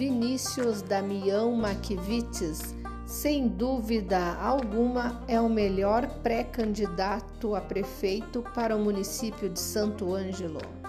Vinícius Damião Maquivites, sem dúvida alguma, é o melhor pré-candidato a prefeito para o município de Santo Ângelo.